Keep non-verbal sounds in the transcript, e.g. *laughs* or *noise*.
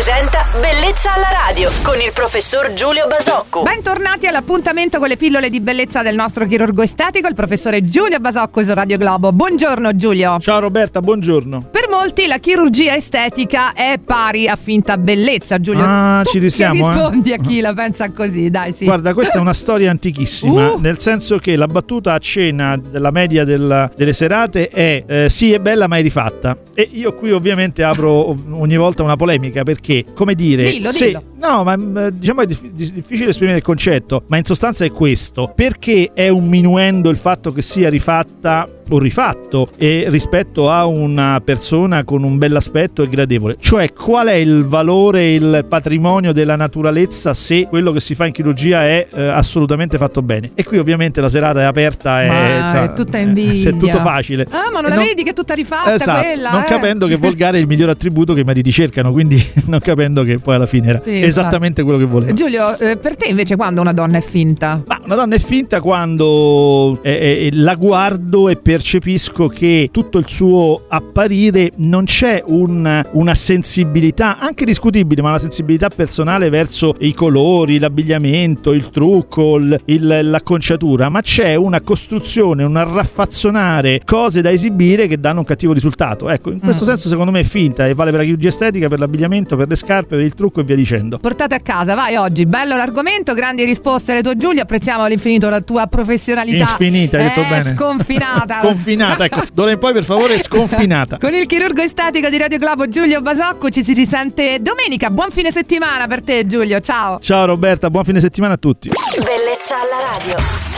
presenta Bellezza alla radio con il professor Giulio Basocco. Bentornati all'appuntamento con le pillole di bellezza del nostro chirurgo estetico, il professore Giulio Basocco su Radio Globo. Buongiorno Giulio. Ciao Roberta, buongiorno. Per molti la chirurgia estetica è pari a finta bellezza, Giulio. Ah, tu ci risiamo, che eh? rispondi a chi la pensa così, dai sì. Guarda, questa è una *laughs* storia antichissima, Uh. nel senso che la battuta a cena della media del- delle serate è eh, sì, è bella ma è rifatta. E io qui ovviamente apro ogni volta una polemica perché, come dire, Dillo, se- dillo. No, ma mm, diciamo è dif- di- difficile esprimere il concetto, ma in sostanza è questo. Perché è un minuendo il fatto che sia rifatta o rifatto e rispetto a una persona con un bell'aspetto e gradevole? Cioè, qual è il valore, il patrimonio della naturalezza se quello che si fa in chirurgia è eh, assolutamente fatto bene? E qui ovviamente la serata è aperta e sa- è tutta eh, invidia. è tutto facile. Ah, ma non E la vedi che è tutta rifatta Esatto, quella? non eh? capendo che volgare è il miglior attributo che i mariti cercano, quindi *laughs* non capendo che poi alla fine era Sì, esattamente quello che voleva. Giulio, eh, per te invece quando una donna è finta? Ma una donna è finta quando eh, eh, la guardo e percepisco che tutto il suo apparire non c'è un- una sensibilità, anche discutibile, ma una sensibilità personale verso i colori, l'abbigliamento, il trucco, il- il- l'acconciatura, ma c'è una costruzione, un raffazzonare cose da esibire che danno un cattivo risultato. Ecco, in questo Mm. senso secondo me è finta e vale per la chirurgia estetica, per l'abbigliamento, per le scarpe, per il trucco e via dicendo. Portate a casa, vai oggi, bello l'argomento, grandi risposte alle tue Giulio, apprezziamo all'infinito la tua professionalità. Infinita, hai detto Eh, bene. Sconfinata. *laughs* Confinata, ecco. D'ora in poi, per favore, sconfinata. Con il chirurgo estetico di Radio Globo Giulio Basocco ci si risente domenica. Buon fine settimana per te Giulio, ciao. Ciao Roberta, buon fine settimana a tutti. Bellezza alla radio.